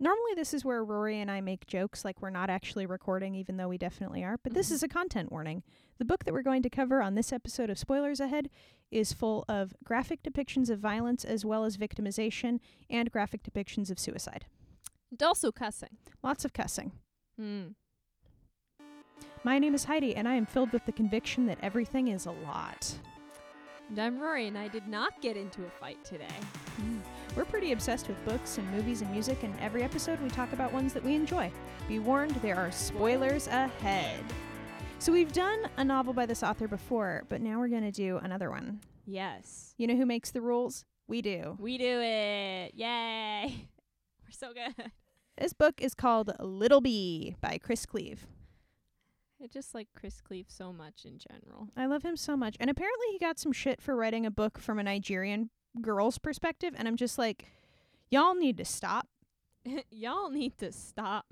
Normally, this is where Rory and I make jokes like we're not actually recording, even though we definitely are. But this Mhm. is a content warning. The book that we're going to cover on this episode of Spoilers Ahead is full of graphic depictions of violence as well as victimization and graphic depictions of suicide. And also cussing. Lots of cussing. Hmm. My name is Heidi, and I am filled with the conviction that everything is a lot. And I'm Rory, and I did not get into a fight today. We're pretty obsessed with books and movies and music, and every episode we talk about ones that we enjoy. Be warned, there are spoilers ahead. So we've done a novel by this author before, but now we're going to do another one. Yes. You know who makes the rules? We do. We do it. Yay. We're so good. This book is called Little Bee by Chris Cleave. I just like Chris Cleave so much in general. I love him so much. And apparently he got some shit for writing a book from a Nigerian girl's perspective, and I'm just like, y'all need to stop. Y'all need to stop.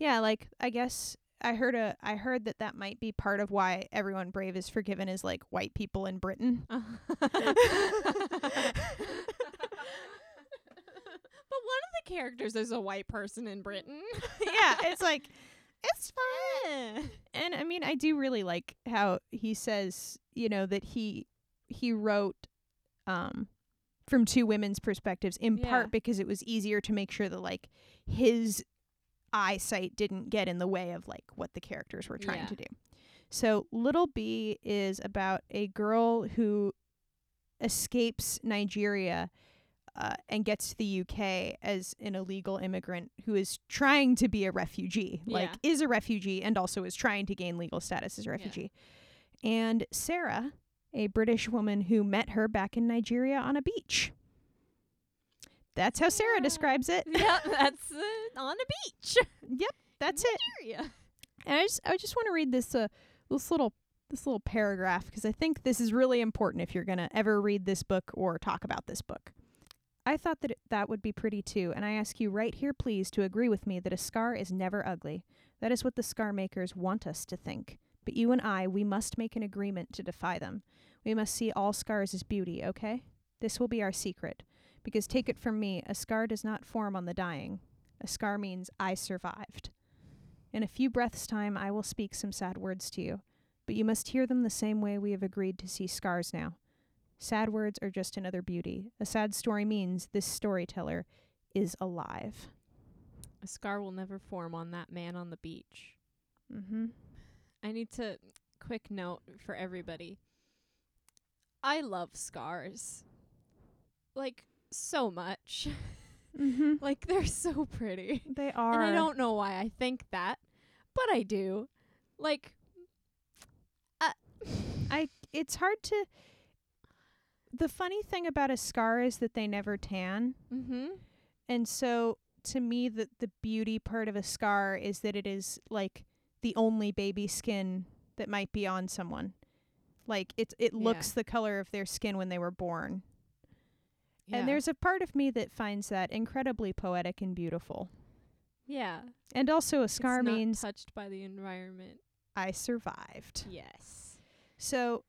Yeah, like I guess I heard a I heard that that might be part of why everyone brave is forgiven is like white people in Britain. but one of the characters is a white person in Britain. yeah, it's like it's fine. And I mean, I do really like how he says, you know, that he he wrote um from two women's perspectives in Yeah. part because it was easier to make sure that like his eyesight didn't get in the way of like what the characters were trying Yeah. to do. So Little Bee is about a girl who escapes Nigeria uh, and gets to the UK as an illegal immigrant who is trying to be a refugee, like Yeah. is a refugee and also is trying to gain legal status as a refugee. And Sarah, a British woman who met her back in Nigeria on a beach. That's how Sarah Yeah. describes it. yeah, that's uh, on a beach. Yep, that's it. Nigeria. And I just I just want to read this uh this little this little paragraph because I think this is really important if you're going to ever read this book or talk about this book. I thought that it, that would be pretty too, and I ask you right here please to agree with me that a scar is never ugly. That is what the scar makers want us to think. But you and I, we must make an agreement to defy them. We must see all scars as beauty, okay? This will be our secret. Because take it from me, a scar does not form on the dying. A scar means I survived. In a few breaths' time, I will speak some sad words to you, but you must hear them the same way we have agreed to see scars now. Sad words are just another beauty. A sad story means this storyteller is alive. A scar will never form on that man on the beach. Mm-hmm. I need to quick note for everybody. I love scars. Like so much. Mm-hmm. like they're so pretty. They are. And I don't know why I think that, but I do. Like I. It's hard to. The funny thing about a scar is that they never tan, mhm. and so to me, the the beauty part of a scar is that it is like the only baby skin that might be on someone. Like it it Yeah. looks the color of their skin when they were born. Yeah. And there's a part of me that finds that incredibly poetic and beautiful. yeah. And also a scar it's not means touched by the environment. I survived. Yes. So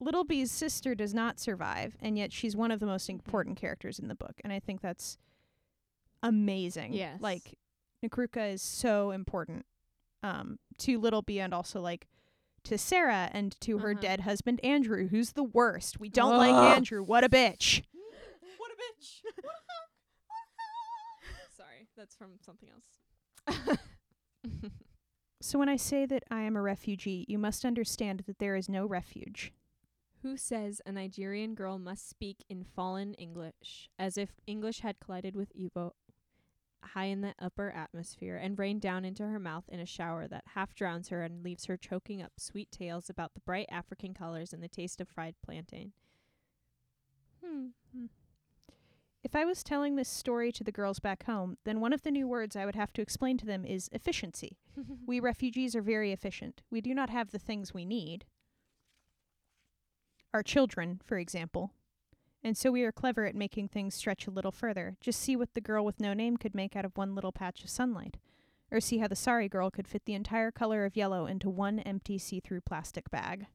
Little Bee's sister does not survive, and yet she's one of the most important characters in the book, and I think that's amazing. Yes. Like Nkiruka is so important um to Little Bee and also like to Sarah and to her Uh-huh. dead husband Andrew, who's the worst. We don't like Ugh. Andrew. What a bitch. What a bitch. Sorry, that's from something else. So when I say that I am a refugee, you must understand that there is no refuge. Who says a Nigerian girl must speak in fallen English, as if English had collided with Igbo high in the upper atmosphere and rain down into her mouth in a shower that half drowns her and leaves her choking up sweet tales about the bright African colors and the taste of fried plantain? Hmm. If I was telling this story to the girls back home, then one of the new words I would have to explain to them is efficiency. We refugees are very efficient. We do not have the things we need. Our children, for example. And so we are clever at making things stretch a little further. Just see what the girl with no name could make out of one little patch of sunlight. Or see how the sorry girl could fit the entire color of yellow into one empty see through plastic bag.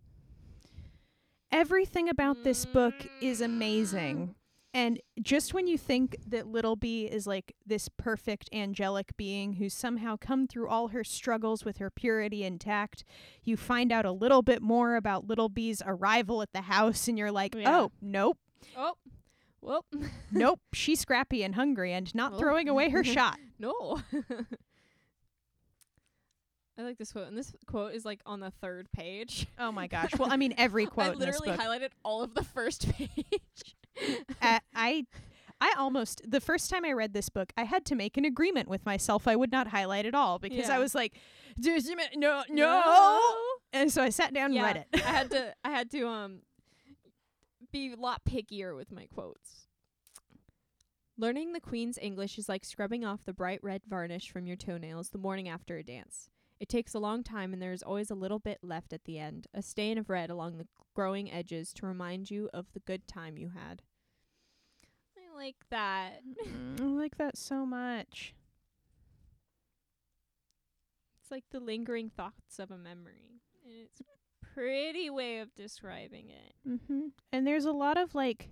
Everything about this book is amazing. Mm. And just when you think that Little Bee is like this perfect angelic being who's somehow come through all her struggles with her purity intact, you find out a little bit more about Little Bee's arrival at the house and you're like, Yeah. "Oh, nope. Oh, well, Nope, she's scrappy and hungry and not Well. throwing away her shot." no. I like this quote, and this quote is like on the third page. Oh my gosh. Well, I mean every quote I in this literally highlighted all of the first page. Uh, I I almost the first time I read this book, I had to make an agreement with myself I would not highlight at all because I was like, "Just a minute, no, no. And so I sat down and read it. I had to. I had to um be a lot pickier with my quotes. Learning the Queen's English is like scrubbing off the bright red varnish from your toenails the morning after a dance. It takes a long time, and there is always a little bit left at the end, a stain of red along the growing edges to remind you of the good time you had. I like that. Mm, I like that so much. It's like the lingering thoughts of a memory. And it's pretty way of describing it. Mm-hmm. And there's a lot of like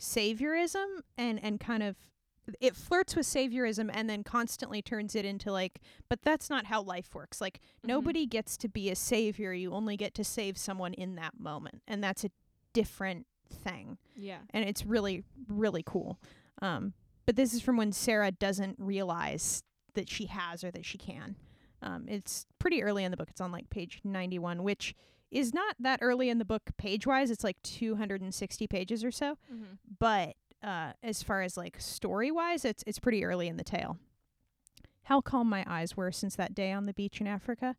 saviorism and and kind of it flirts with saviorism and then constantly turns it into like but that's not how life works like Mhm. nobody gets to be a savior you only get to save someone in that moment and that's a different thing Yeah. and it's really really cool um but this is from when sarah doesn't realize that she has or that she can um it's pretty early in the book. It's on like page 91 which is not that early in the book page wise it's like 260 pages or so. Mm-hmm. but uh as far as like story wise it's it's pretty early in the tale. How calm my eyes were since that day on the beach in africa.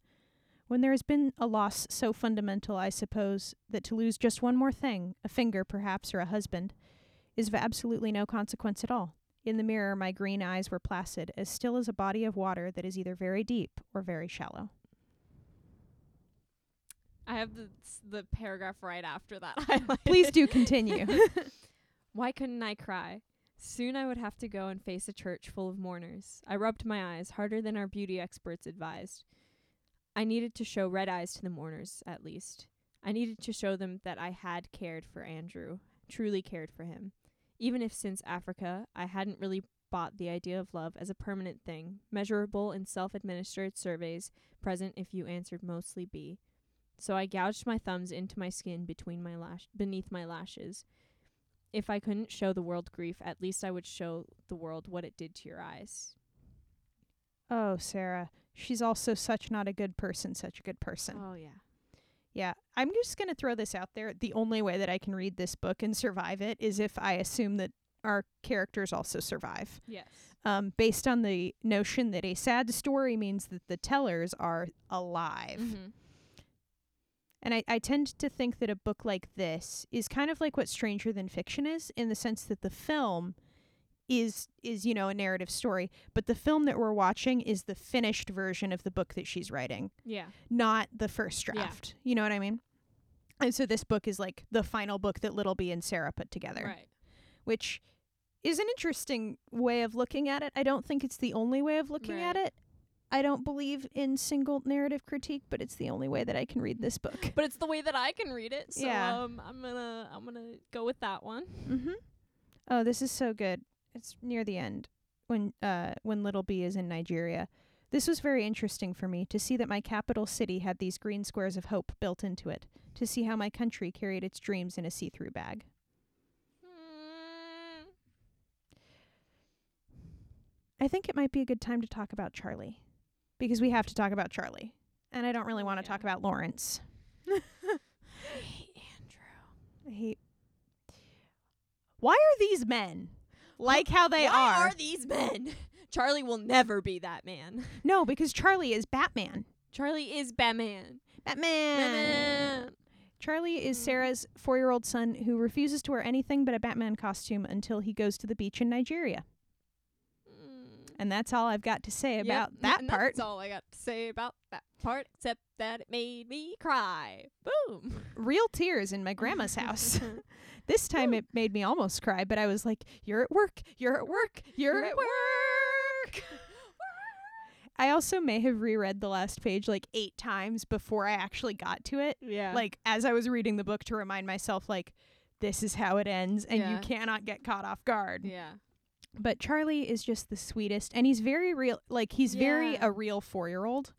When there has been a loss so fundamental i suppose that to lose just one more thing a finger perhaps or a husband is of absolutely no consequence at all in the mirror my green eyes were placid as still as a body of water that is either very deep or very shallow I have the s- the paragraph right after that. highlighted. please do continue Why couldn't I cry? Soon I would have to go and face a church full of mourners. I rubbed my eyes harder than our beauty experts advised. I needed to show red eyes to the mourners, at least. I needed to show them that I had cared for Andrew, truly cared for him. Even if since Africa I hadn't really bought the idea of love as a permanent thing, measurable in self administered surveys, present if you answered mostly B. So I gouged my thumbs into my skin between my lash beneath my lashes. If I couldn't show the world grief, at least I would show the world what it did to your eyes. oh sarah she's also such not a good person such a good person Oh yeah. Yeah, I'm just going to throw this out there. The only way that I can read this book and survive it is if I assume that our characters also survive. Yes. Um, based on the notion that a sad story means that the tellers are alive. Mm-hmm. And I, I tend to think that a book like this is kind of like what Stranger Than Fiction is, in the sense that the film is is, you know, a narrative story, but the film that we're watching is the finished version of the book that she's writing. Yeah. not the first Yeah. draft. You know what I mean? And so this book is like the final book that Little Bee and Sarah put together, Right. which is an interesting way of looking at it. I don't think it's the only way of looking at it. I don't believe in single narrative critique, but it's the only way that I can read this book. But it's the way that I can read it. So Yeah. um I'm gonna I'm gonna go with that one. mm-hmm. Oh, this is so good. It's near the end when uh when Little Bee is in Nigeria. This was very interesting for me to see that my capital city had these green squares of hope built into it, to see how my country carried its dreams in a see-through bag. Mm, I think it might be a good time to talk about Charlie because we have to talk about Charlie. And I don't really want to yeah. talk about Lawrence. I hate Andrew. I hate Why are these men like how they Why are? are these men? Charlie will never be that man. no, because Charlie is Batman. Charlie is Batman. Batman. Batman. Charlie is Mm. Sarah's 4-year-old son who refuses to wear anything but a Batman costume until he goes to the beach in Nigeria. Mm. And that's all I've got to say about n- that part. That's all I got to say about that part, except that it made me cry. Boom. Real tears in my grandma's house. This time it made me almost cry, but I was like, You're at work, you're at work, you're, at work. I also may have reread the last page like eight times before I actually got to it. yeah. Like as I was reading the book to remind myself, like, this is how it ends and you cannot get caught off guard. Yeah. But Charlie is just the sweetest and he's very real like he's very a real 4-year-old.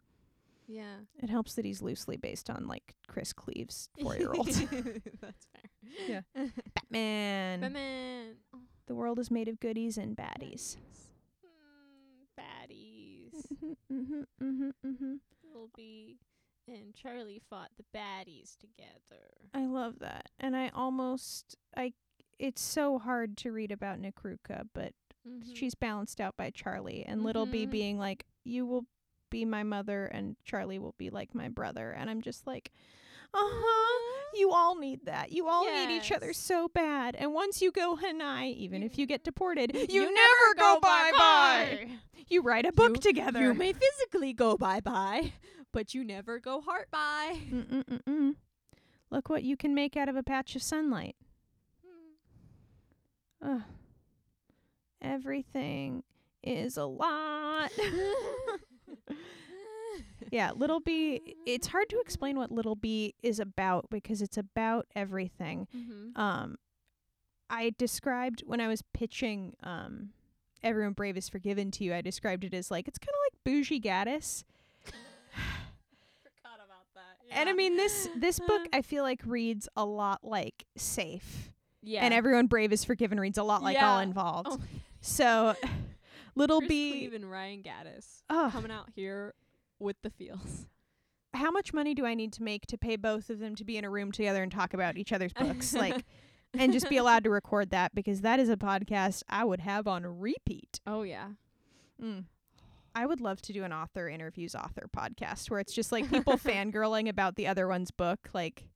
Yeah. It helps that he's loosely based on like Chris Cleave's 4-year-old. That's fair. Yeah. Batman. Batman. The world is made of goodies and baddies. Mm, baddies. Mhm, mhm, mhm, mhm. Little Bee and Charlie fought the baddies together. I love that. And I almost I it's so hard to read about Nkiruka, but Mm-hmm. she's balanced out by Charlie and little Bee Mhm. being like you will be my mother and Charlie will be like my brother and I'm just like uh-huh you all need that. You all need each other so bad. And once you go Hanai, even if you get deported, you, You never go bye bye. You write a book You- together. You may physically go bye bye, but you never go heart bye. Mm-mm-mm-mm. Look what you can make out of a patch of sunlight. Ugh. Everything is a lot. yeah, Little Bee, it's hard to explain what Little Bee is about because it's about everything. mm-hmm. Um I described when I was pitching um Everyone Brave is Forgiven to you, I described it as like it's kind of like bougie Gattis. Forgot about that. And I mean this this book I feel like reads a lot like Safe. yeah. And Everyone Brave is Forgiven reads a lot like All Involved. Oh, So Little Chris B and Ryan Gattis Ugh. coming out here with the feels. how much money do I need to make to pay both of them to be in a room together and talk about each other's books? like and just be allowed to record that because that is a podcast I would have on repeat. Oh yeah. Mm. I would love to do an author interviews author podcast where it's just like people fangirling about the other one's book. Like,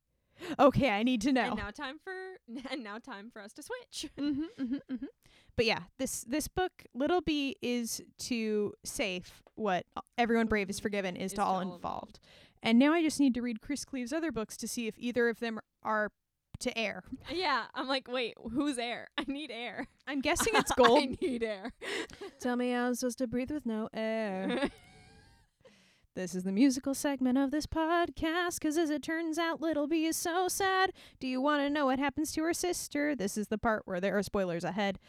okay, I need to know. And now time for and now time for us to switch. hmm hmm hmm But yeah, this this book, Little Bee, is to safe what everyone brave is forgiven is, Is to all to all involved. And now I just need to read Chris Cleave's other books to see if either of them are to air. yeah, I'm like, wait, who's air? I need air. I'm guessing it's gold. I need air. Tell me how I'm supposed to breathe with no air. This is the musical segment of this podcast, 'cause as it turns out, Little Bee is so sad. Do you want to know what happens to her sister? This is the part where there are spoilers ahead.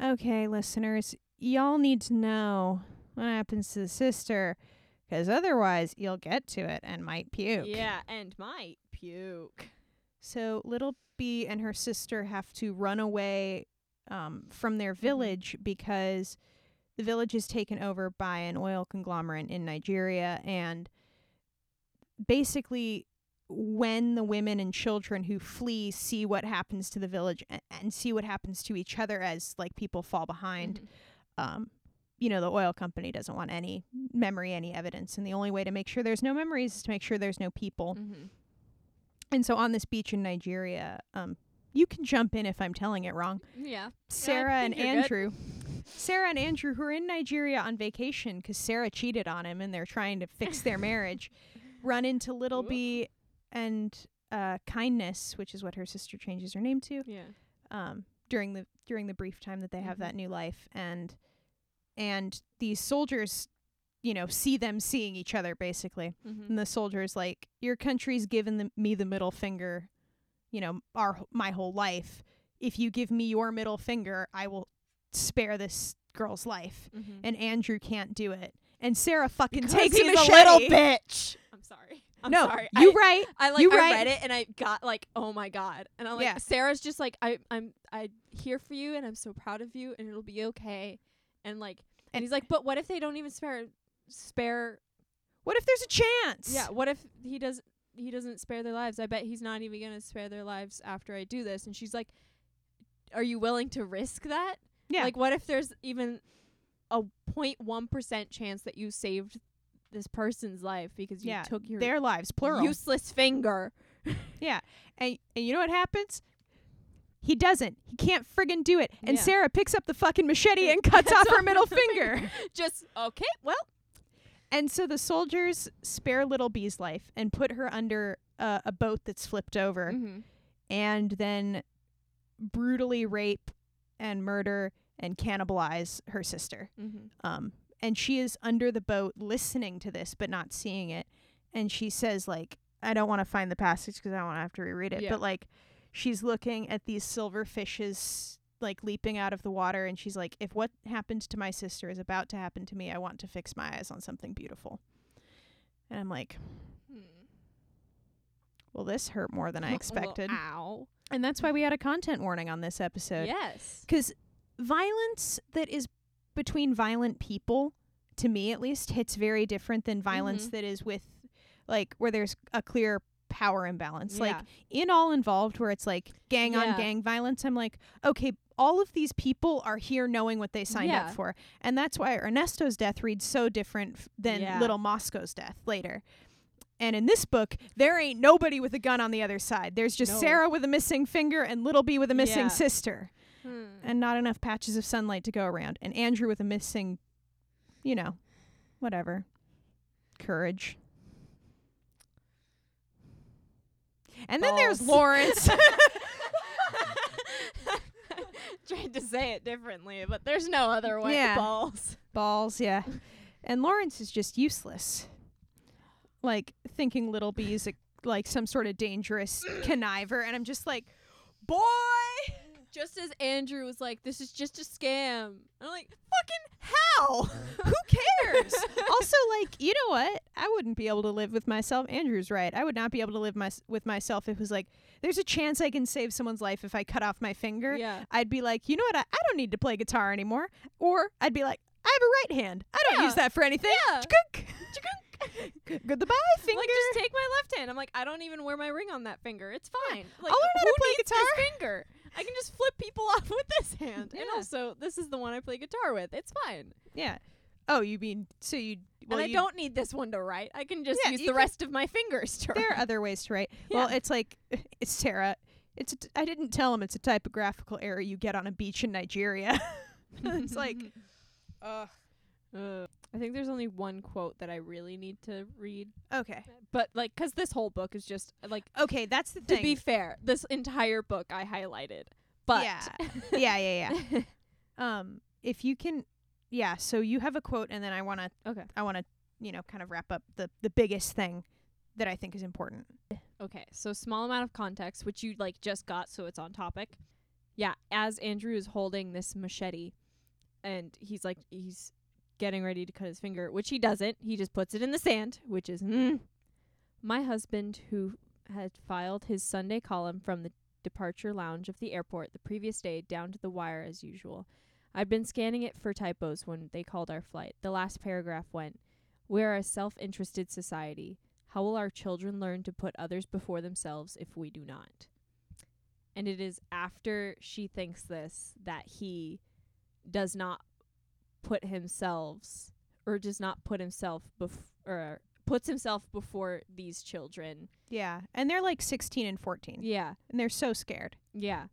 Okay, listeners, y'all need to know what happens to the sister, 'cause otherwise you'll get to it and might puke. yeah, and might puke. So Little Bee and her sister have to run away um, from their village because the village is taken over by an oil conglomerate in Nigeria, and basically. When the women and children who flee see what happens to the village and, and see what happens to each other as like people fall behind, Mhm. um, you know, the oil company doesn't want any memory, any evidence. And the only way to make sure there's no memories is to make sure there's no people. Mhm. And so on this beach in Nigeria, um, you can jump in if I'm telling it wrong. Yeah. Sarah and think you're good. Andrew, Sarah and Andrew, who are in Nigeria on vacation because Sarah cheated on him and they're trying to fix their marriage, run into Little Ooh. B and uh, Kindness, which is what her sister changes her name to Yeah. um, during the during the brief time that they have Mhm. that new life, and and these soldiers, you know, see them seeing each other basically, Mm-hmm. and the soldiers like, your country's given the, me the middle finger, you know, our my whole life. If you give me your middle finger, I will spare this girl's life. Mm-hmm. And Andrew can't do it, and Sarah fucking Because takes a he's little bitch. I'm sorry. I'm no, sorry. you I, right. I like you I right. read it and I got like, oh my god. And I'm like Yeah. Sarah's just like I I'm I here for you and I'm so proud of you and it'll be okay. And like and, And- he's like, but what if they don't even spare spare What if there's a chance? Yeah, what if he does he doesn't spare their lives? I bet he's not even going to spare their lives after I do this. And she's like, "Are you willing to risk that?" yeah. Like what if there's even a 0.1% chance that you saved this person's life because you yeah, took your their lives, plural. useless finger? Yeah. And, and you know what happens? He doesn't. He can't friggin' do it. And Yeah. Sarah picks up the fucking machete and cuts off her middle finger. Just okay, well, And so the soldiers spare Little Bee's life and put her under uh, a boat that's flipped over mm-hmm. and then brutally rape and murder and cannibalize her sister. Mm-hmm. Um, and she is under the boat listening to this but not seeing it. And she says, like, I don't want to find the passage because I don't want to have to reread it. Yeah. But like, she's looking at these silver fishes like leaping out of the water, and she's like, "If what happened to my sister is about to happen to me, I want to fix my eyes on something beautiful." And I'm like, Hmm. "Well, this hurt more than I Well, expected," ow. and that's why we had a content warning on this episode. Yes. because violence that is between violent people to me at least hits very different than violence Mhm. that is with like where there's a clear power imbalance like in all involved where it's like gang on gang violence i'm like okay all of these people are here knowing what they signed Yeah. up for and that's why ernesto's death reads so different f- than Yeah. little moscow's death later and in this book, there ain't nobody with a gun on the other side. There's just No. Sarah with a missing finger and Little Bee with a missing Yeah. sister Hmm. and not enough patches of sunlight to go around. And Andrew with a missing, you know, whatever, courage. And then there's Lawrence. Tried to say it differently, but there's no other way. Yeah. Balls. Balls, yeah. And Lawrence is just useless. Like thinking Little Bee is a, like some sort of dangerous conniver, and I'm just like, boy. Just as Andrew was like, "This is just a scam," I'm like, "Fucking how?" Who cares? also, like, you know what? I wouldn't be able to live with myself. Andrew's right. I would not be able to live my, with myself if it was like, there's a chance I can save someone's life if I cut off my finger. yeah. I'd be like, you know what? I, I don't need to play guitar anymore. Or I'd be like, I have a right hand. I don't Yeah. use that for anything. Yeah. Chkunk. Goodbye, finger. Like, just take my left hand. I'm like, I don't even wear my ring on that finger. It's fine. Like, I'll learn how to play guitar. Finger. I can just flip people off with this hand. And also, this is the one I play guitar with. It's fine. yeah. Oh, you mean so you? Well, and I you- don't need this one to write. I can just Yeah, use the can- rest of my fingers to write. There are other ways to write. Well, it's like it's Sarah. It's a t- I didn't tell him it's a typographical error you get on a beach in Nigeria. it's like, ugh. Uh, I think there's only one quote that I really need to read, Okay. but like, cause this whole book is just like. Okay, that's the To thing. To be fair, this entire book I highlighted, but yeah, yeah, yeah, yeah. Um, if you can, yeah. So you have a quote, and then I wanna, okay, I wanna, you know, kind of wrap up the the biggest thing that I think is important. okay. So small amount of context, which you like just got, so it's on topic. Yeah, as Andrew is holding this machete, and he's like he's getting ready to cut his finger, which he doesn't. He just puts it in the sand, which is mm. my husband who had filed his Sunday column from the departure lounge of the airport the previous day down to the wire as usual. I'd been scanning it for typos when they called our flight. The last paragraph went, We are a self interested society. How will our children learn to put others before themselves if we do not? And it is after she thinks this that he does not put himself or does not put himself bef- or puts himself before these children. Yeah, and they're like sixteen and fourteen, Yeah. and they're so scared. Yeah.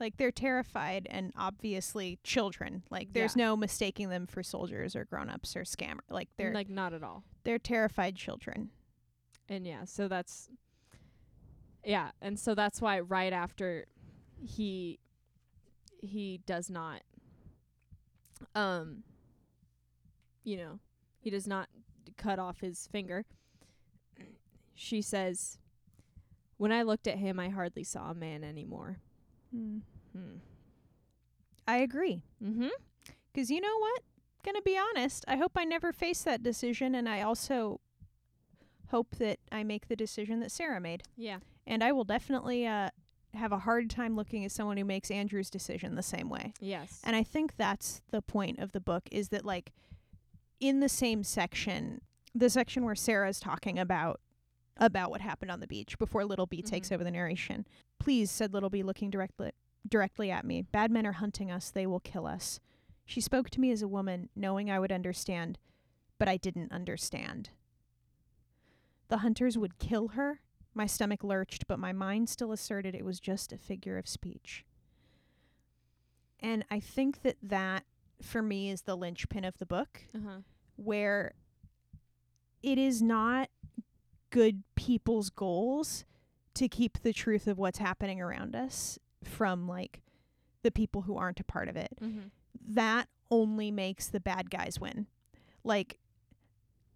Like they're terrified, and obviously children. Like there's Yeah. no mistaking them for soldiers or grown-ups or scammer. Like they're like not at all. they're terrified children. And yeah, so that's yeah, and so that's why right after he he does not um you know, he does not d- cut off his finger. She says, "When I looked at him, I hardly saw a man anymore." Hmm. Hmm. I agree. Mhm. Because you know what? Gonna be honest, I hope I never face that decision, and I also hope that I make the decision that Sarah made. Yeah. And I will definitely uh, have a hard time looking at someone who makes Andrew's decision the same way. Yes. And I think that's the point of the book is that, like, in the same section, the section where Sarah's talking about about what happened on the beach before Little Bee takes Mhm. over the narration. Please, said Little Bee, looking directly directly at me. Bad men are hunting us. They will kill us. She spoke to me as a woman, knowing I would understand, but I didn't understand. The hunters would kill her. My stomach lurched, but my mind still asserted it was just a figure of speech. And I think that that, for me, is the linchpin of the book, uh-huh. where it is not good people's goals to keep the truth of what's happening around us from, like, the people who aren't a part of it Mhm. that only makes the bad guys win. Like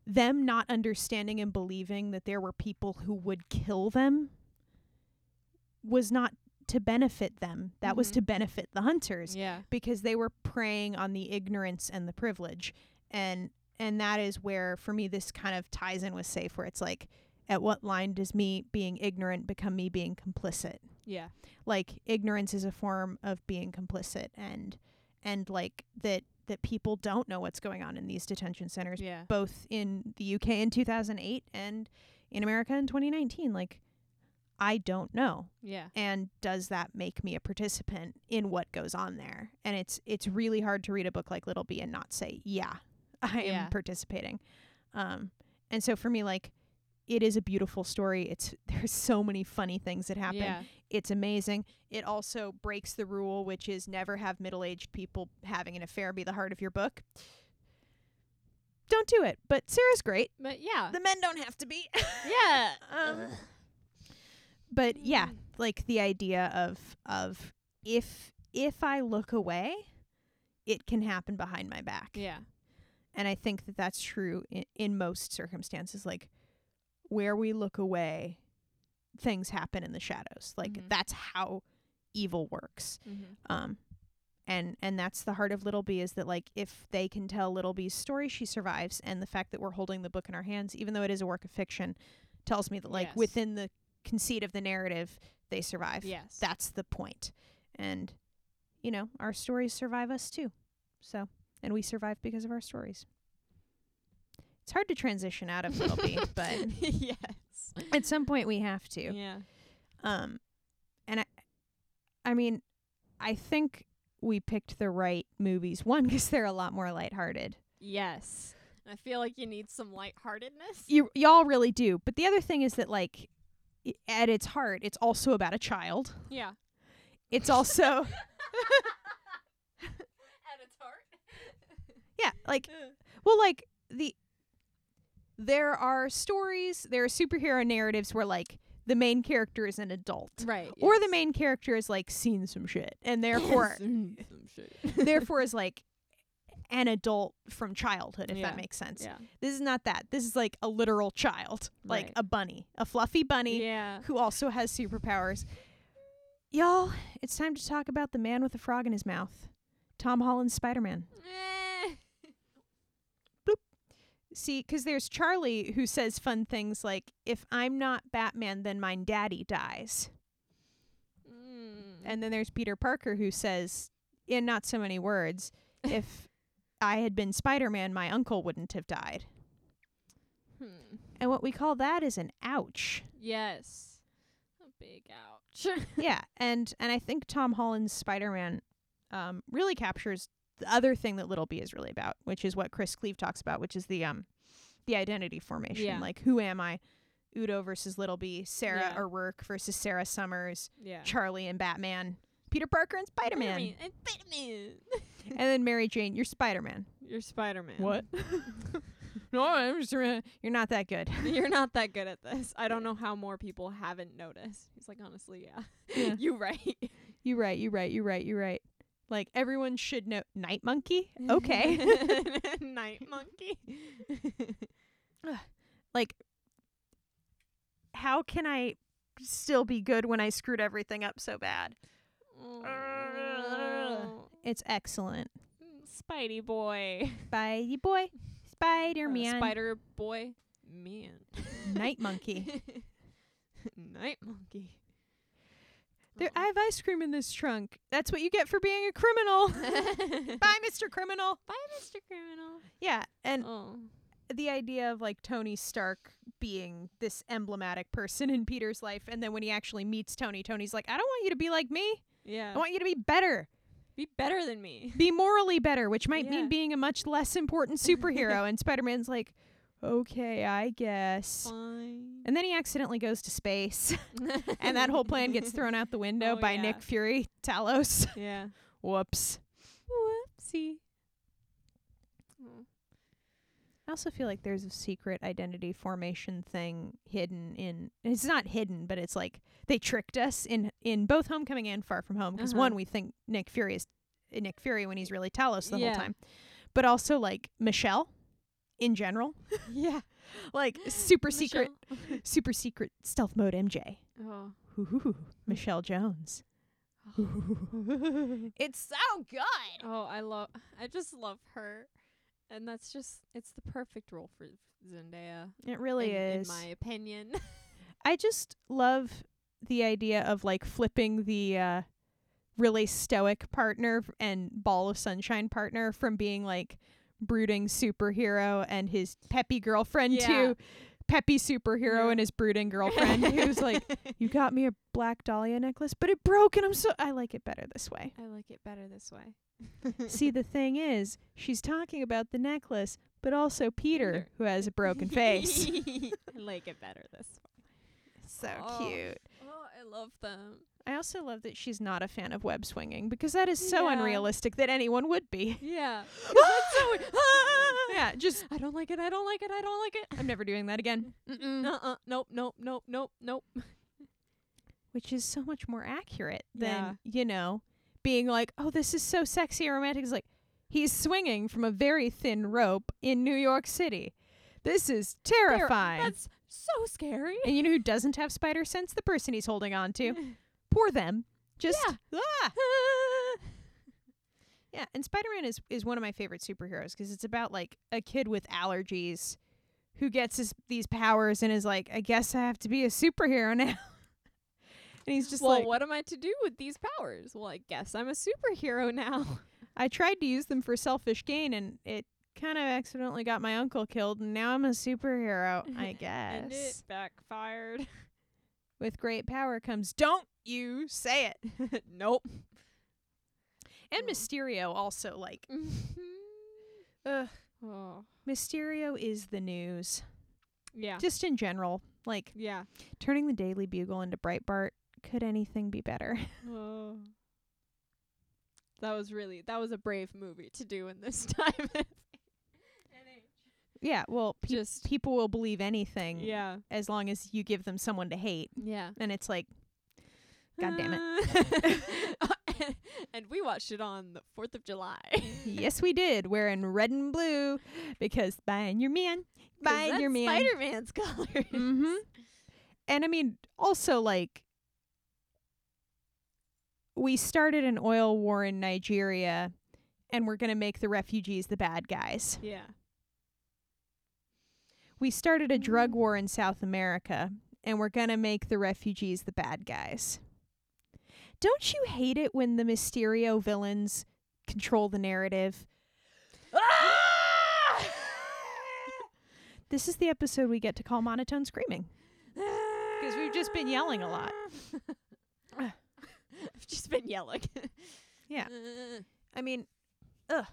them not understanding and believing that there were people who would kill them was not to benefit them. That was Mhm. to benefit the hunters Yeah. because they were preying on the ignorance and the privilege. And and that is where for me this kind of ties in with safe where it's like at what line does me being ignorant become me being complicit? Yeah. like ignorance is a form of being complicit and and like that that people don't know what's going on in these detention centers Yeah. both in the UK in 2008 and in America in 2019 like I don't know Yeah. and does that make me a participant in what goes on there and it's it's really hard to read a book like Little Bee and not say yeah I am participating um and so for me like it is a beautiful story it's there's so many funny things that happen Yeah. it's amazing. It also breaks the rule, which is never have middle aged people having an affair be the heart of your book. Don't do it. But Sarah's great. But yeah. The men don't have to be. yeah. um, but yeah, like the idea of of if if I look away, it can happen behind my back. Yeah. And I think that that's true in, in most circumstances. Like where we look away, things happen in the shadows. Like Mhm. that's how evil works. Mm-hmm. Um, and and that's the heart of Little Bee is that like if they can tell Little Bee's story, she survives. And the fact that we're holding the book in our hands, even though it is a work of fiction, tells me that like Yes. within the conceit of the narrative, they survive. Yes. That's the point. And you know, our stories survive us too. So, and we survive because of our stories. It's hard to transition out of Bee, but yes. at some point we have to. Yeah. Um, and I, I mean, I think we picked the right movies. One, 'cause they're a lot more lighthearted. Yes. I feel like you need some lightheartedness. You y'all really do. But the other thing is that like, at its heart, it's also about a child. Yeah. It's also At its heart. yeah, like well, like the there are stories, there are superhero narratives where like the main character is an adult. right. Or the main character is like seen some shit and therefore some shit. therefore is like an adult from childhood if Yeah. that makes sense. yeah. This is not that. This is like a literal child, like Right. a bunny, a fluffy bunny Yeah. who also has superpowers. Y'all, it's time to talk about the man with the frog in his mouth. Tom Holland's Spider-Man. Eh. See, because there's Charlie who says fun things like, "If I'm not Batman, then my daddy dies." Mm. And then there's Peter Parker who says, in not so many words, if I had been Spider Man, my uncle wouldn't have died. Hmm. And what we call that is an ouch. Yes. A big ouch. yeah, and and I think Tom Holland's Spider Man um, really captures the other thing that Little Bee is really about, which is what Chris Cleave talks about, which is the um the identity formation. Yeah. Like who am I? Udo versus Little Bee, Sarah Yeah. O'Rourke versus Sarah Summers, yeah. Charlie and Batman, Peter Parker and Spider Man. And Spider-Man. and then Mary Jane, you're Spider Man. You're Spider-Man. What? no, I'm just you're not that good. You're not that good at this. I don't know how more people haven't noticed. He's like, honestly, yeah. Yeah. you right. You right, you right, you right, you right. Like everyone should know Night Monkey. Okay. Night monkey. like how can I still be good when I screwed everything up so bad? Oh. It's excellent. Spidey boy. Spidey boy, Spider Uh, Man, Spider boy. Man. Night Monkey. Night monkey. There, mm-hmm. I have ice cream in this trunk. That's what you get for being a criminal. Bye, Mr. Criminal. Bye, Mr. Criminal. Yeah, and Oh. the idea of like Tony Stark being this emblematic person in Peter's life, and then when he actually meets Tony, Tony's like, "I don't want you to be like me. Yeah. I want you to be better, Be better than me. be morally better," which might Yeah. mean being a much less important superhero. and Spider-Man's like, "Okay, I guess." Fine. And then he accidentally goes to space, and that whole plan gets thrown out the window Oh, by yeah. Nick Fury, Talos. Yeah. Whoops. Whoopsie. Oh. I also feel like there's a secret identity formation thing hidden in. It's not hidden, but it's like they tricked us in in both Homecoming and Far From Home. Because Uh-huh. one, we think Nick Fury is Nick Fury when he's really Talos the Yeah. whole time, but also like Michelle in general. yeah. Like super secret, super secret stealth mode MJ. Oh. Ooh, Michelle Jones. it's so good. Oh, I love. I just love her, and that's just. It's the perfect role for Zendaya. It really in, is. in my opinion. I just love the idea of like flipping the uh really stoic partner and ball of sunshine partner from being like brooding superhero and his peppy girlfriend Yeah. to peppy superhero Yeah. and his brooding girlfriend who's like you got me a black dahlia necklace but it broke and i'm so i like it better this way I like it better this way. see the thing is she's talking about the necklace but also peter Peter. who has a broken face I like it better this way. so Oh. cute Oh, I love them. I also love that she's not a fan of web swinging because that is so Yeah. unrealistic that anyone would be. Yeah. yeah, just I don't like it. I don't like it. I don't like it. I'm never doing that again. Mm-mm. Uh-uh. Nope. Nope. Nope. Nope. Nope. Which is so much more accurate Yeah. than you know being like, oh, this is so sexy and romantic. It's like he's swinging from a very thin rope in New York City. This is terrifying. That's so scary. and you know who doesn't have spider sense? The person he's holding on to. Poor them. Just Yeah. ah. Yeah, and Spider-Man is is one of my favorite superheroes 'cause it's about like a kid with allergies who gets his, these powers and is like, I guess I have to be a superhero now. and he's just well, like, what am I to do with these powers? Well, I guess I'm a superhero now. I tried to use them for selfish gain and it kind of accidentally got my uncle killed and now I'm a superhero, I guess. and it backfired. With great power comes don't you say it. nope. And. Mysterio also like mm-hmm. ugh, oh. Mysterio is the news. Yeah. Just in general, like yeah. turning the Daily Bugle into Breitbart. Could anything be better? Oh. That was really that was a brave movie to do in this time. Yeah, well, pe- Just people will believe anything yeah. as long as you give them someone to hate. Yeah. And it's like, God damn it. and we watched it on the 4th of July. yes, we did. Wearing red and blue because buying your man, buying your man. Spider-Man's colors. Mm-hmm. And I mean, also like, we started an oil war in Nigeria, and we're gonna make the refugees the bad guys. Yeah. We started a drug Mm. war in South America, and we're gonna make the refugees the bad guys. Don't you hate it when the Mysterio villains control the narrative? This is the episode we get to call monotone screaming. Because we've just been yelling a lot. I've just been yelling. Yeah. I mean, ugh.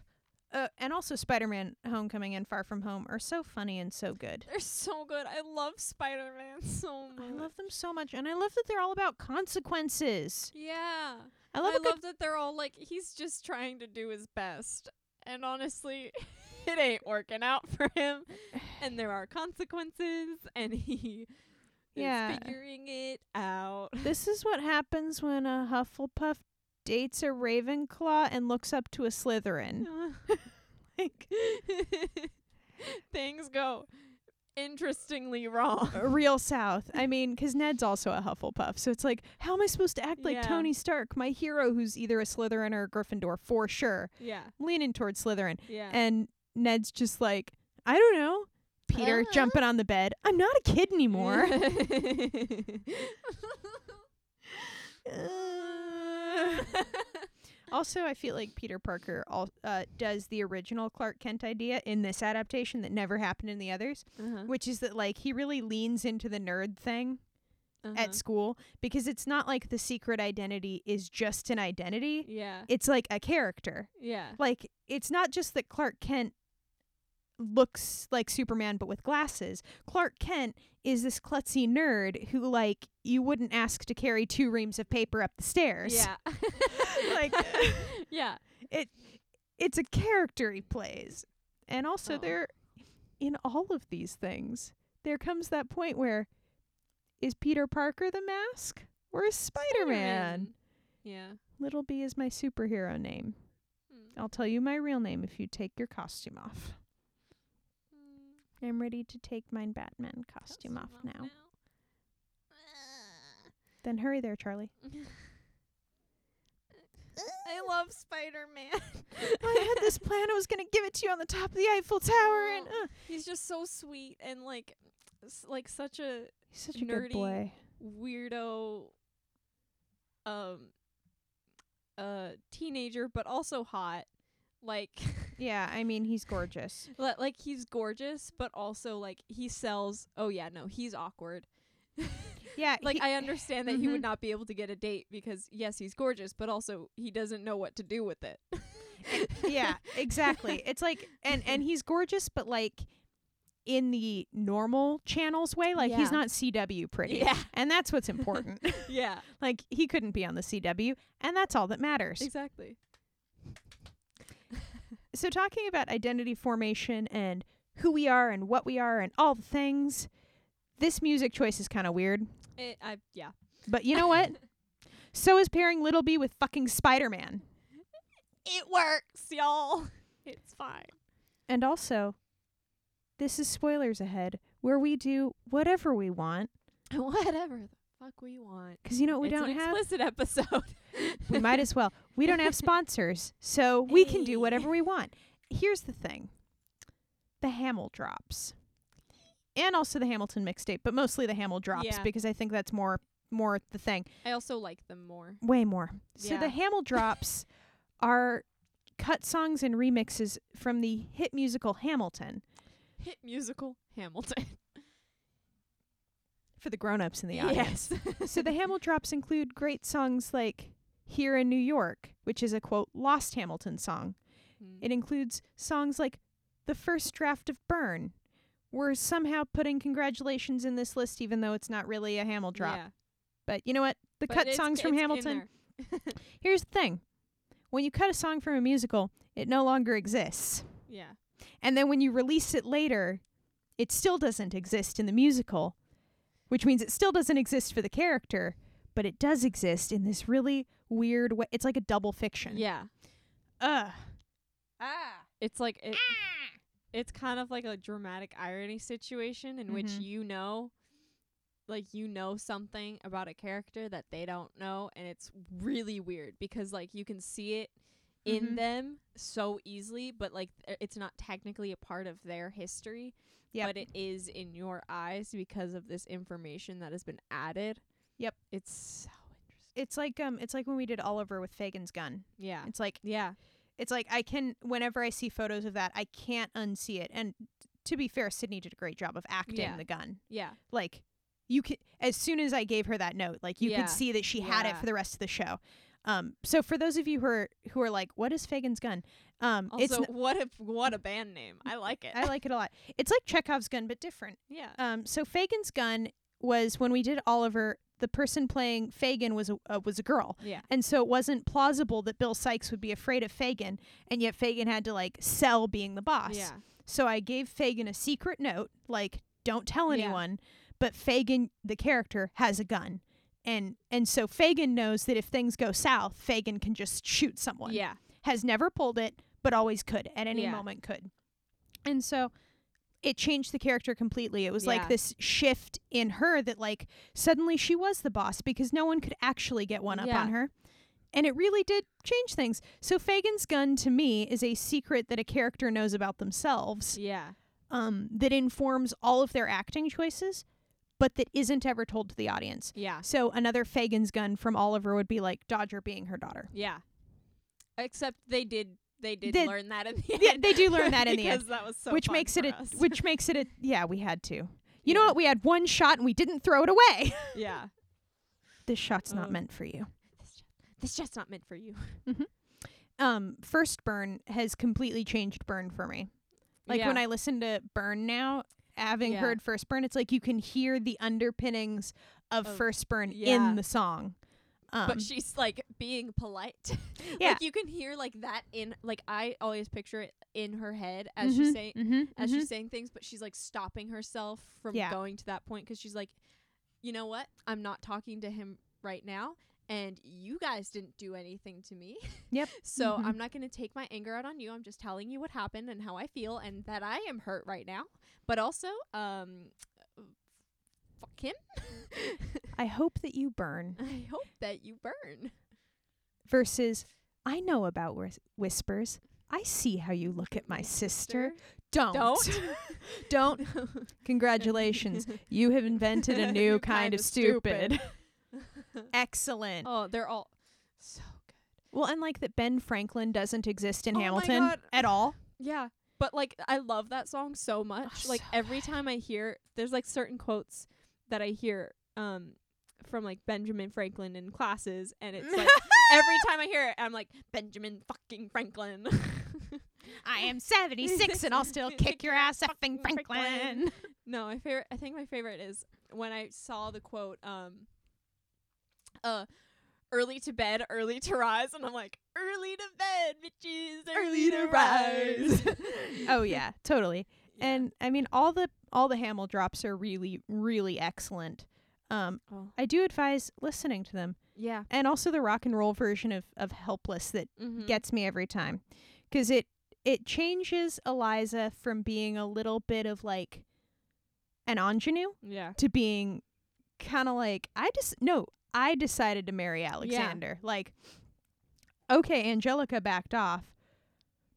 Uh, and also Spider-Man: Homecoming and Far From Home are so funny and so good. They're so good. I love Spider-Man so much. I love them so much, and I love that they're all about consequences. Yeah. I love I love that they're all like he's just trying to do his best. And honestly, it ain't working out for him. And there are consequences and he Yeah. is figuring it out. This is what happens when a Hufflepuff dates a Ravenclaw and looks up to a Slytherin. Like Things go interestingly wrong. real South. I mean, 'cause Ned's also a Hufflepuff, so it's like, how am I supposed to act like Yeah. Tony Stark, my hero, who's either a Slytherin or a Gryffindor for sure? Yeah. Leaning towards Slytherin, Yeah. and Ned's just like, I don't know. Peter Uh-huh. jumping on the bed. I'm not a kid anymore. also, I feel like Peter Parker al- uh, does the original Clark Kent idea in this adaptation that never happened in the others, uh-huh. which is that like he really leans into the nerd thing Uh-huh. at school because it's not like the secret identity is just an identity. Yeah. It's like a character. Yeah. Like it's not just that Clark Kent looks like Superman but with glasses. Clark Kent is this klutzy nerd who like you wouldn't ask to carry two reams of paper up the stairs. Yeah. Like- yeah. It it's a character he plays. And also Oh. there in all of these things, there comes that point where is Peter Parker the mask or is Spider-Man? Yeah. Little Bee is my superhero name. Mm. I'll tell you my real name if you take your costume off. I'm ready to take my Batman costume off now. Then hurry there, Charlie. I love Spider Man. I had this plan. I was gonna give it to you on the top of the Eiffel Tower, and uh, He's just so sweet and like, s- like such a he's such a good Nerdy. boy. weirdo, um, uh, teenager, but also hot. Like, Yeah, I mean he's gorgeous. li- like he's gorgeous, but also like he sells. Oh yeah, no, he's awkward. Yeah, like he- I understand that he Mhm. would not be able to get a date because yes, he's gorgeous, but also he doesn't know what to do with it. yeah, exactly. It's like and and he's gorgeous, but like in the normal channels way, like Yeah. he's not CW pretty. Yeah. And that's what's important. yeah, like he couldn't be on the CW, and that's all that matters. exactly. So talking about identity formation and who we are and what we are and all the things, this music choice is kind of weird. It, I yeah. But you know what? so is pairing Little Bee with fucking Spider-Man. It works, y'all. It's fine. And also, this is spoilers ahead, where we do whatever we want. Whatever the fuck we want. 'Cause you know what we it's don't an have? explicit episode. We might as well. We don't have sponsors, so we can do whatever we want. Here's the thing the Hamildrops. And also the Hamilton mixtape, but mostly the Hamildrops Yeah. because I think that's more more the thing. I also like them more. Way more. So the Hamildrops are cut songs and remixes from the hit musical Hamilton Hit musical Hamilton. for the grown-ups in the audience. yes. so the Hamill drops include great songs like Here in New York, which is a quote lost Hamilton song. Mm. It includes songs like The First Draft of Burn. We're somehow putting congratulations in this list even though it's not really a Hamildrop. Yeah. But you know what? The But cut songs from Hamilton. Here's the thing. When you cut a song from a musical, it no longer exists. yeah. And then when you release it later, it still doesn't exist in the musical, which means it still doesn't exist for the character, but it does exist in this really weird way. It's like a double fiction. Yeah. Ugh. Ah. It's like it, it's kind of like a dramatic irony situation in which Mhm. you know like you know something about a character that they don't know and it's really weird because like you can see it in Mhm. them so easily but like th- it's not technically a part of their history Yep. but it is in your eyes because of this information that has been added Yep. it's so interesting It's like um it's like when we did Oliver with Fagin's gun. yeah It's like yeah it's like I can whenever I see photos of that, I can't unsee it. And to be fair, Sydney did a great job of acting Yeah. the gun. yeah Like you could as soon as I gave her that note, like you Yeah. could see that she had it for the rest of the show. Um so for those of you who are who are like, what is Fagin's gun? Um it's n- what if what a band name i like it I like it a lot. It's like Chekhov's gun but different. yeah Um so Fagin's gun was when we did Oliver, the person playing Fagin was a uh, was a girl. yeah And so it wasn't plausible that Bill Sikes would be afraid of Fagin, and yet Fagin had to like sell being the boss. yeah So I gave Fagin a secret note, like don't tell anyone, Yeah. but Fagin the character has a gun. And and so Fagin knows that if things go south, Fagin can just shoot someone. yeah Has never pulled it, but always could at any Yeah. moment could. And so it changed the character completely. It was like this shift in her that like suddenly she was the boss because no one could actually get one up Yeah. on her. And it really did change things. So Fagin's gun to me is a secret that a character knows about themselves yeah um, that informs all of their acting choices, but that isn't ever told to the audience. yeah So another Fagin's gun from Oliver would be like Dodger being her daughter. Yeah. Except they did they did learn that in the end. Yeah, they do learn that in the end, because that was so which makes it for a which makes it a yeah, we had to. You know what? We had one shot and we didn't throw it away. yeah. this shot's not meant for you. This just not meant for you. Um, first burn has completely changed burn for me. Like when I listen to burn now, having Yeah. heard first burn, it's like you can hear the underpinnings of Of- first burn yeah. in the song. Um, but she's like being polite. Yeah. like you can hear like that in like I always picture it in her head as she's saying mm-hmm, as she's saying things, but she's like stopping herself from Yeah. going to that point because she's like, you know what? I'm not talking to him right now, and you guys didn't do anything to me. Yep. So Mhm. I'm not going to take my anger out on you. I'm just telling you what happened and how I feel and that I am hurt right now. But also, um, fuck him. I hope that you burn. I hope that you burn. Versus, I know about whis- whispers. I see how you look at my sister. Don't. Don't. Don't. Congratulations. You have invented a new kind of stupid. Excellent. oh, they're all so good. Well, and like that Ben Franklin doesn't exist in Oh Hamilton at all. Yeah. But like I love that song so much. like so every time I hear there's like certain quotes that I hear um from like Benjamin Franklin in classes and it's like every time I hear it I'm like Benjamin fucking Franklin. I am 76 and I'll still kick your ass, effing Franklin. No, my favorite I think my favorite is when I saw the quote um uh early to bed, early to rise and I'm like early to bed, bitches, early, to rise. oh yeah, totally. Yeah. And I mean all the all the Hamildrops are really really excellent. Um oh, I do advise listening to them. yeah. And also the rock and roll version of of Helpless that Mm-hmm. gets me every time cuz it it changes Eliza from being a little bit of like an ingenue yeah. to being kind of like I just no, I decided to marry Alexander. Like okay, Angelica backed off.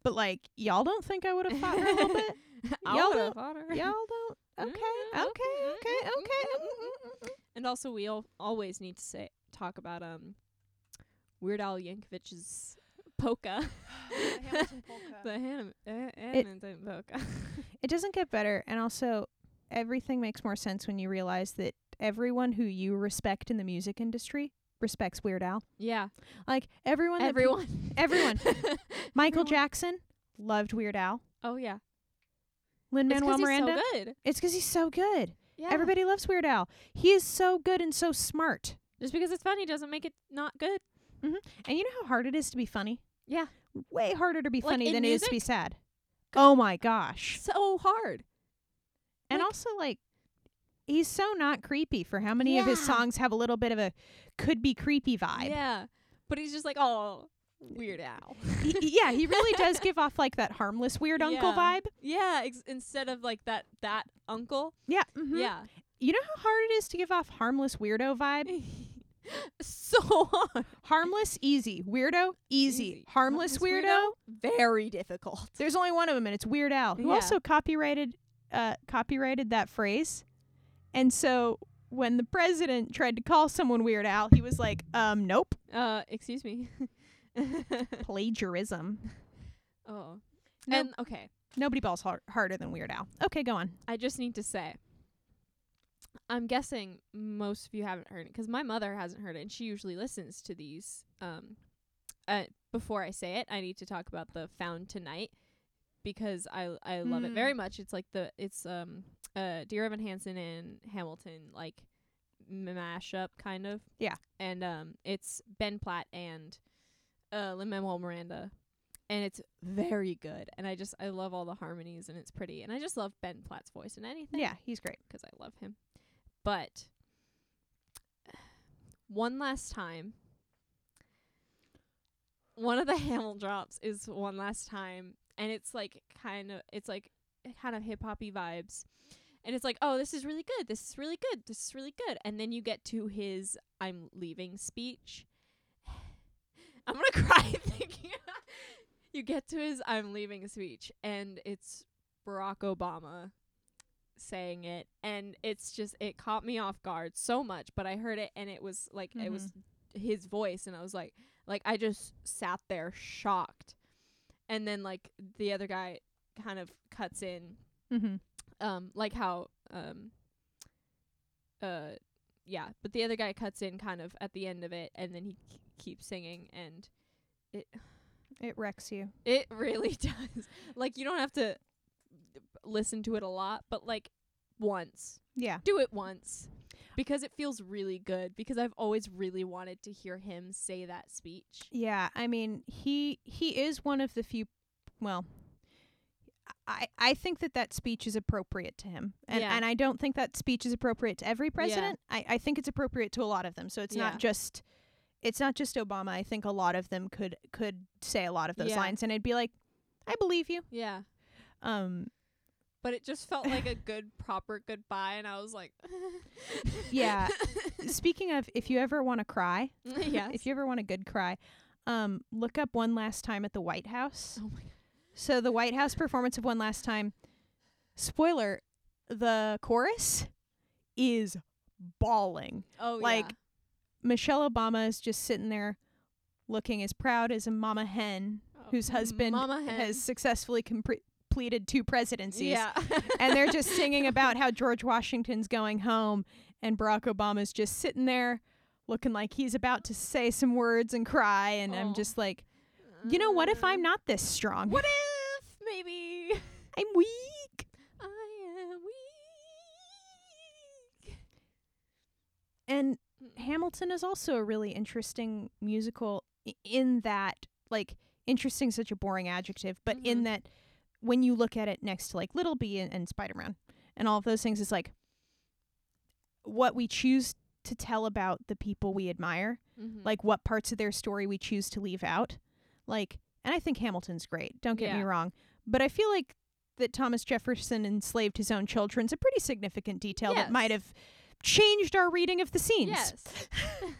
But like y'all don't think I would have fought her a little bit? Y'all don't- her. Y'all don't. Okay. Mm, Okay. mm, Okay. Okay. And also, we al- always need to say talk about um Weird Al Yankovic's polka. the Ham- uh, Hamilton polka. It doesn't get better and also everything makes more sense when you realize that everyone who you respect in the music industry respects Weird Al. yeah, Like everyone that peop- everyone, everyone. Michael Everyone. Jackson loved Weird Al. Oh yeah, Lin It's 'cause Manuel he's Miranda. so good. It's 'cause he's so good. Yeah, Everybody loves Weird Al. He is so good and so smart. just because it's funny doesn't make it not good. Mm-hmm. And you know how hard it is to be funny? Yeah, Way harder to be Like funny than it is to be sad. Oh my gosh. so hard. And Like- also like he's so not creepy for how many of his songs have a little bit of a could be creepy vibe. Yeah, but he's just like, oh, Weird Al. He- yeah, he really does give off like that harmless weird uncle Yeah. vibe. Yeah, ex- instead of like that that uncle. Yeah. mhm. Yeah. You know how hard it is to give off harmless weirdo vibe? so hard. Harmless, easy. Weirdo, easy. Harmless, weirdo, very difficult. There's only one of them, and it's Weird Al, who Yeah. also copyrighted uh, copyrighted that phrase. And so when the president tried to call someone Weird Al, he was like, "Um, nope, Uh, excuse me. plagiarism. oh. No. And okay, Nobody balls har- harder than Weird Al." Okay, go on. I just need to say I'm guessing most of you haven't heard it 'cause my mother hasn't heard it and she usually listens to these um uh before I say it, I need to talk about the Found Tonight because I I love it Mm. very much. It's like the it's um uh Dear Evan Hansen and Hamilton like mashup kind of. Yeah. And um it's Ben Platt and uh Lin Manuel Miranda and it's very good and I just I love all the harmonies and it's pretty and I just love Ben Platt's voice and anything Yeah, he's great. 'cause I love him. But one last time one of the Hamildrops is one last time and it's like kind of it's like kind of hip hoppy vibes. And it's like, "Oh, this is really good. This is really good. This is really good." And then you get to his I'm leaving speech. I'm to cry thinking you get to his I'm leaving speech and it's Barack Obama saying it and it's just it caught me off guard so much but I heard it and it was like it was his voice and I was like like I just sat there shocked and then like the other guy kind of cuts in Mm-hmm. um like how um uh yeah but the other guy cuts in kind of at the end of it and then he k- keeps singing and It it wrecks you. it really does like you don't have to listen to it a lot but like once Yeah. do it once because it feels really good because I've always really wanted to hear him say that speech Yeah, I mean, he he is one of the few well, I I think that that speech is appropriate to him. And Yeah. and I don't think that speech is appropriate to every president. I I think it's appropriate to a lot of them. So it's Yeah. not just it's not just Obama. I think a lot of them could could say a lot of those Yeah. lines and I'd be like, I believe you. Yeah. Um But it just felt like a good proper goodbye and I was like Yeah. speaking of if you ever want to cry, yes. if you ever want a good cry, um look up One Last Time at the White House. Oh my god. So the White House performance of One Last Time, spoiler, the chorus is bawling. Oh Like, yeah. Michelle Obama is just sitting there looking as proud as a mama hen Oh, whose husband Mama hen. has successfully compre- completed two presidencies. Yeah. and they're just singing about how George Washington's going home and Barack Obama's just sitting there looking like he's about to say some words and cry and I'm Oh. just like, you know what if I'm not this strong? What if maybe I'm weak. I am weak? And Hamilton is also a really interesting musical in that like interesting is such a boring adjective, but in Mhm. that when you look at it next to like Little Bee and, and Spider-Man and all of those things it's like what we choose to tell about the people we admire, Mhm. like what parts of their story we choose to leave out. Like and I think Hamilton's great, don't get me wrong, but I feel like that Thomas Jefferson enslaved his own children's a pretty significant detail that might have changed our reading of the scenes. Yes.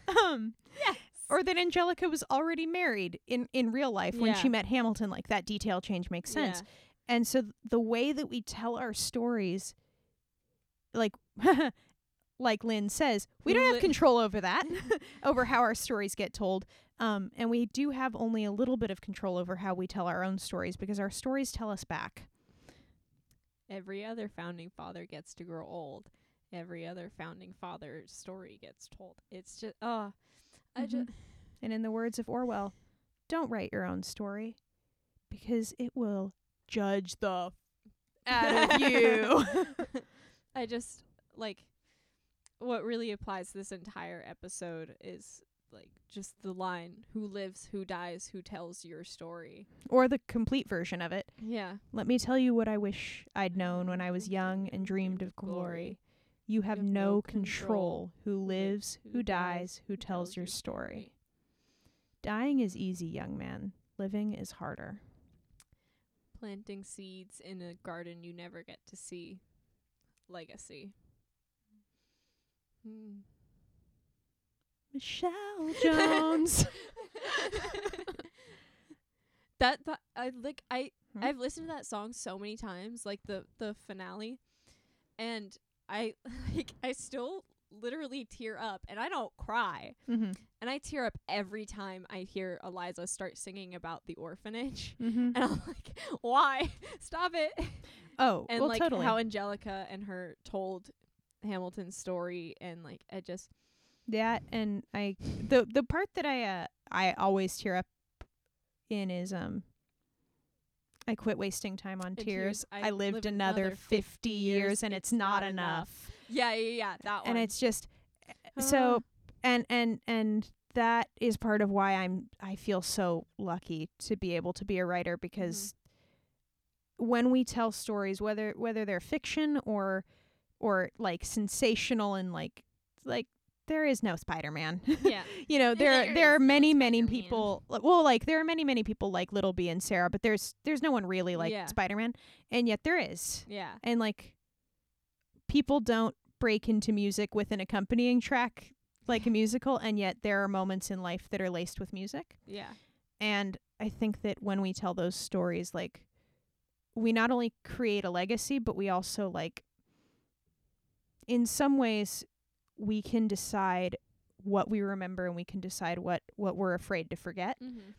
um yes. or that Angelica was already married in in real life when she met Hamilton like that detail change makes sense. Yeah. And so th- the way that we tell our stories like like Lin says, we don't have control over that, over how our stories get told. Um and we do have only a little bit of control over how we tell our own stories because our stories tell us back. Every other founding father gets to grow old. Every other founding father's story gets told. It's just oh I Mhm. just And in the words of Orwell, don't write your own story because it will judge the out of you. I just like what really applies to this entire episode is like just the line who lives, who dies, who tells your story. or the complete version of it. Yeah. Let me tell you what I wish I'd known when I was young and dreamed of glory. You have no control who lives, who dies, who tells your story. Dying is easy, young man. Living is harder. Planting seeds in a garden you never get to see. Legacy. Hmm. Michelle Jones. that that I like I Hmm? I've listened to that song so many times, like the the finale, and I like I still literally tear up, and I don't cry, mm-hmm. and I tear up every time I hear Eliza start singing about the orphanage, Mm-hmm. and I'm like, why? Stop it! Oh, And well, like totally. how Angelica and her told Hamilton's story, and like I just that and I the the part that I uh I always tear up in is um I quit wasting time on tears. tears, I I, lived lived another another 50 50 years and it's not not enough. yeah yeah yeah that one. And it's just eh, so ah. and and and that is part of why I'm I feel so lucky to be able to be a writer because mm-hmm. when we tell stories whether whether they're fiction or or like sensational and like like there is no Spider-Man. yeah. You know there There there are is no many many people well like there are many many people like Little Bee and Sarah but there's there's no one really like Yeah. Spider-Man and yet there is. Yeah. And like people don't break into music with an accompanying track like a musical and yet there are moments in life that are laced with music. Yeah. And I think that when we tell those stories like we not only create a legacy but we also like in some ways we can decide what we remember and we can decide what what we're afraid to forget mm-hmm.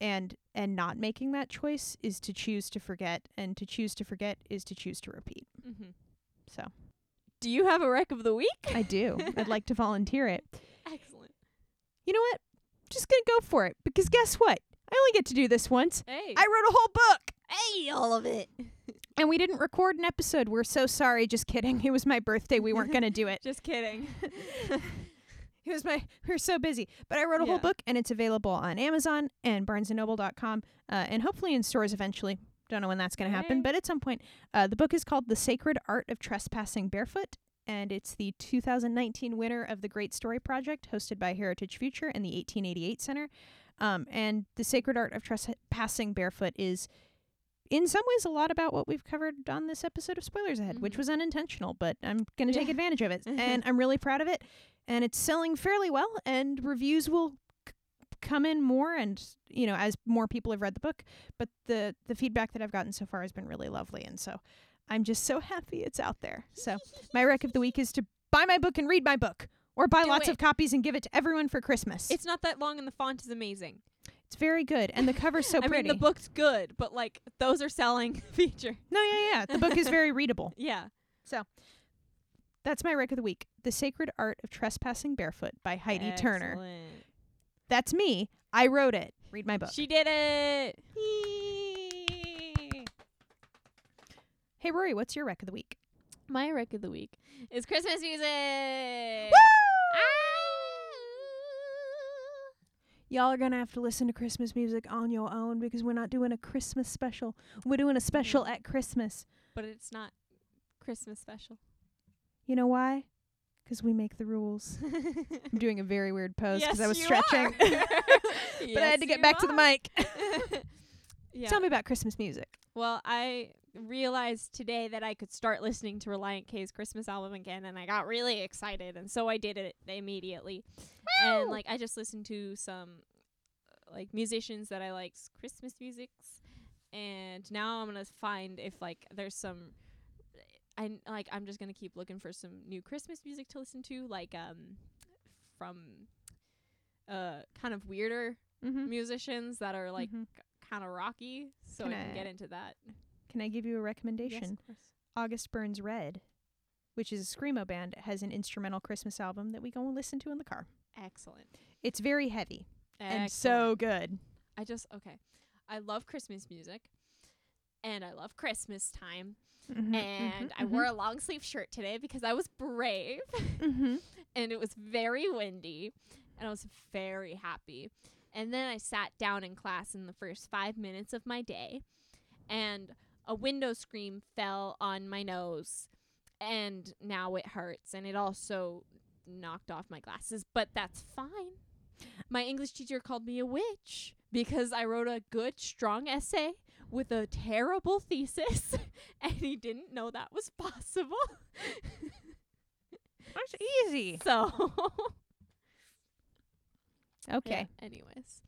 and and not making that choice is to choose to forget and to choose to forget is to choose to repeat Mm-hmm. so Do you have a rec of the week? I do I'd like to volunteer it Excellent. you know what just gonna go for it because guess what I only get to do this once Hey. I wrote a whole book hey, all of it. And we didn't record an episode. We're so sorry. Just kidding. It was my birthday. We weren't going to do it. Just kidding. It was my we are so busy. But I wrote a whole book and it's available on Amazon and barnesandnoble.com uh, and hopefully in stores eventually. Don't know when that's going to happen, but at some point. Uh, the book is called The Sacred Art of Trespassing Barefoot and it's the 2019 winner of the Great Story Project, hosted by Heritage Future and the 1888 Center. Um, and the Sacred Art of Trespassing Barefoot is, in some ways, a lot about what we've covered on this episode of Spoilers Ahead, which Mhm. was unintentional, but I'm going to take advantage of it. and I'm really proud of it. And it's selling fairly well, and reviews will c- come in more and you know as more people have read the book but the the feedback that i've gotten so far has been really lovely and so i'm just so happy it's out there so my rec of the week is to buy my book and read my book or buy Do lots it. of copies and give it to everyone for christmas It's not that long and the font is amazing. It's very good and the cover's so I pretty mean, the book's good, but like those are selling feature. no yeah yeah the book is very readable. Yeah. So that's my rec of the week. The sacred art of trespassing barefoot by heidi turner. Excellent. that's me. I wrote it. Read my book. She did it. hey rory what's your rec of the week? My rec of the week is Christmas music. Ah! Y'all are gonna have to listen to Christmas music on your own because we're not doing a Christmas special. We're doing a mm. special at Christmas. But it's not Christmas special. You know why? Because we make the rules. I'm doing a very weird pose because I was you stretching, are. but I had to get back to the mic. yeah. Tell me about Christmas music. Well, I realized today that I could start listening to Relient K's Christmas album again, and I got really excited, and so I did it immediately. And like, I just listened to some uh, like musicians that I likes Christmas musics, and now I'm gonna find if like there's some. I like I'm just gonna keep looking for some new Christmas music to listen to, like um, from uh kind of weirder Mm-hmm. musicians that are like Mhm. kind of rocky, so Can I can I- get into that. Can I give you a Yes, recommendation? of course. August Burns Red, which is a screamo band, has an instrumental Christmas album that we go and listen to in the car. Excellent. It's very heavy and so good. I just okay. I love Christmas music, and I love Christmas time. Mm-hmm, and I wore a long sleeve shirt today because I was brave, Mm-hmm. and it was very windy, and I was very happy. And then I sat down in class in the first five minutes of my day, and a window screen fell on my nose, and now it hurts, and it also knocked off my glasses, but that's fine. My English teacher called me a witch because I wrote a good, strong essay with a terrible thesis, and he didn't know that was possible. That's easy. so, Okay. yeah, anyways.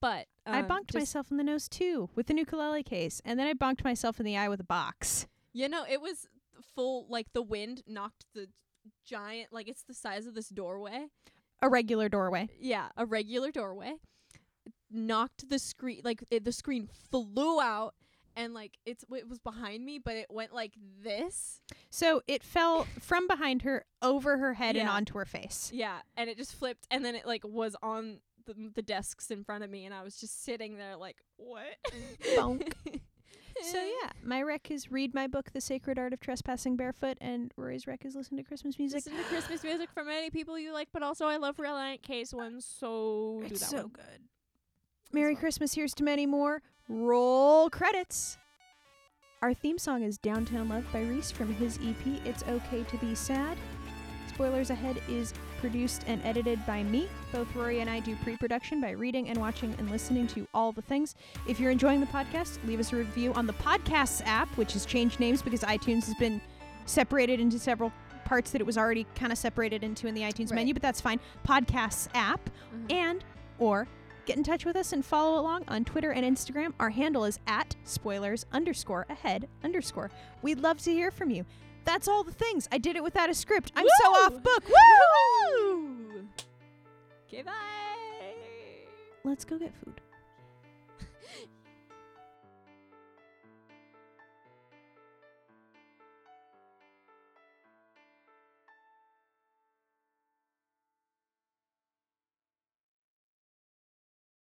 But I um, bonked just- myself in the nose too with the new ukulele case, and then I bonked myself in the eye with a box. You know, it was full like the wind knocked the giant like it's the size of this doorway. A regular doorway. Yeah, a regular doorway. Knocked the screen like it, the screen flew out and like it's it was behind me but it went like this. So it fell from behind her over her head and onto her face. Yeah, and it just flipped and then it like was on the the desks in front of me and I was just sitting there like what? Bonk. So yeah, my rec is read my book, The Sacred Art of Trespassing Barefoot, and Rory's rec is listen to Christmas music. Listen to Christmas music from many people you like, but also I love Relient K's ones, so do It's that so one. good. Merry well. Christmas. Here's to many more. Roll credits. Our theme song is Downtown Love by Reese from his EP It's Okay to Be Sad. Spoilers Ahead is produced and edited by me. Both Rory and I do pre production by reading and watching and listening to all the things. If you're enjoying the podcast, leave us a review on the Podcasts app, which has changed names because iTunes has been separated into several parts that it was already kind of separated into in the iTunes Right. menu, but that's fine. Podcasts app Mhm. and or get in touch with us and follow along on Twitter and Instagram. Our handle is at spoilers underscore ahead underscore. We'd love to hear from you. That's all the things. I did it without a script. I'm so off book. Woo! Okay, bye. Let's go get food.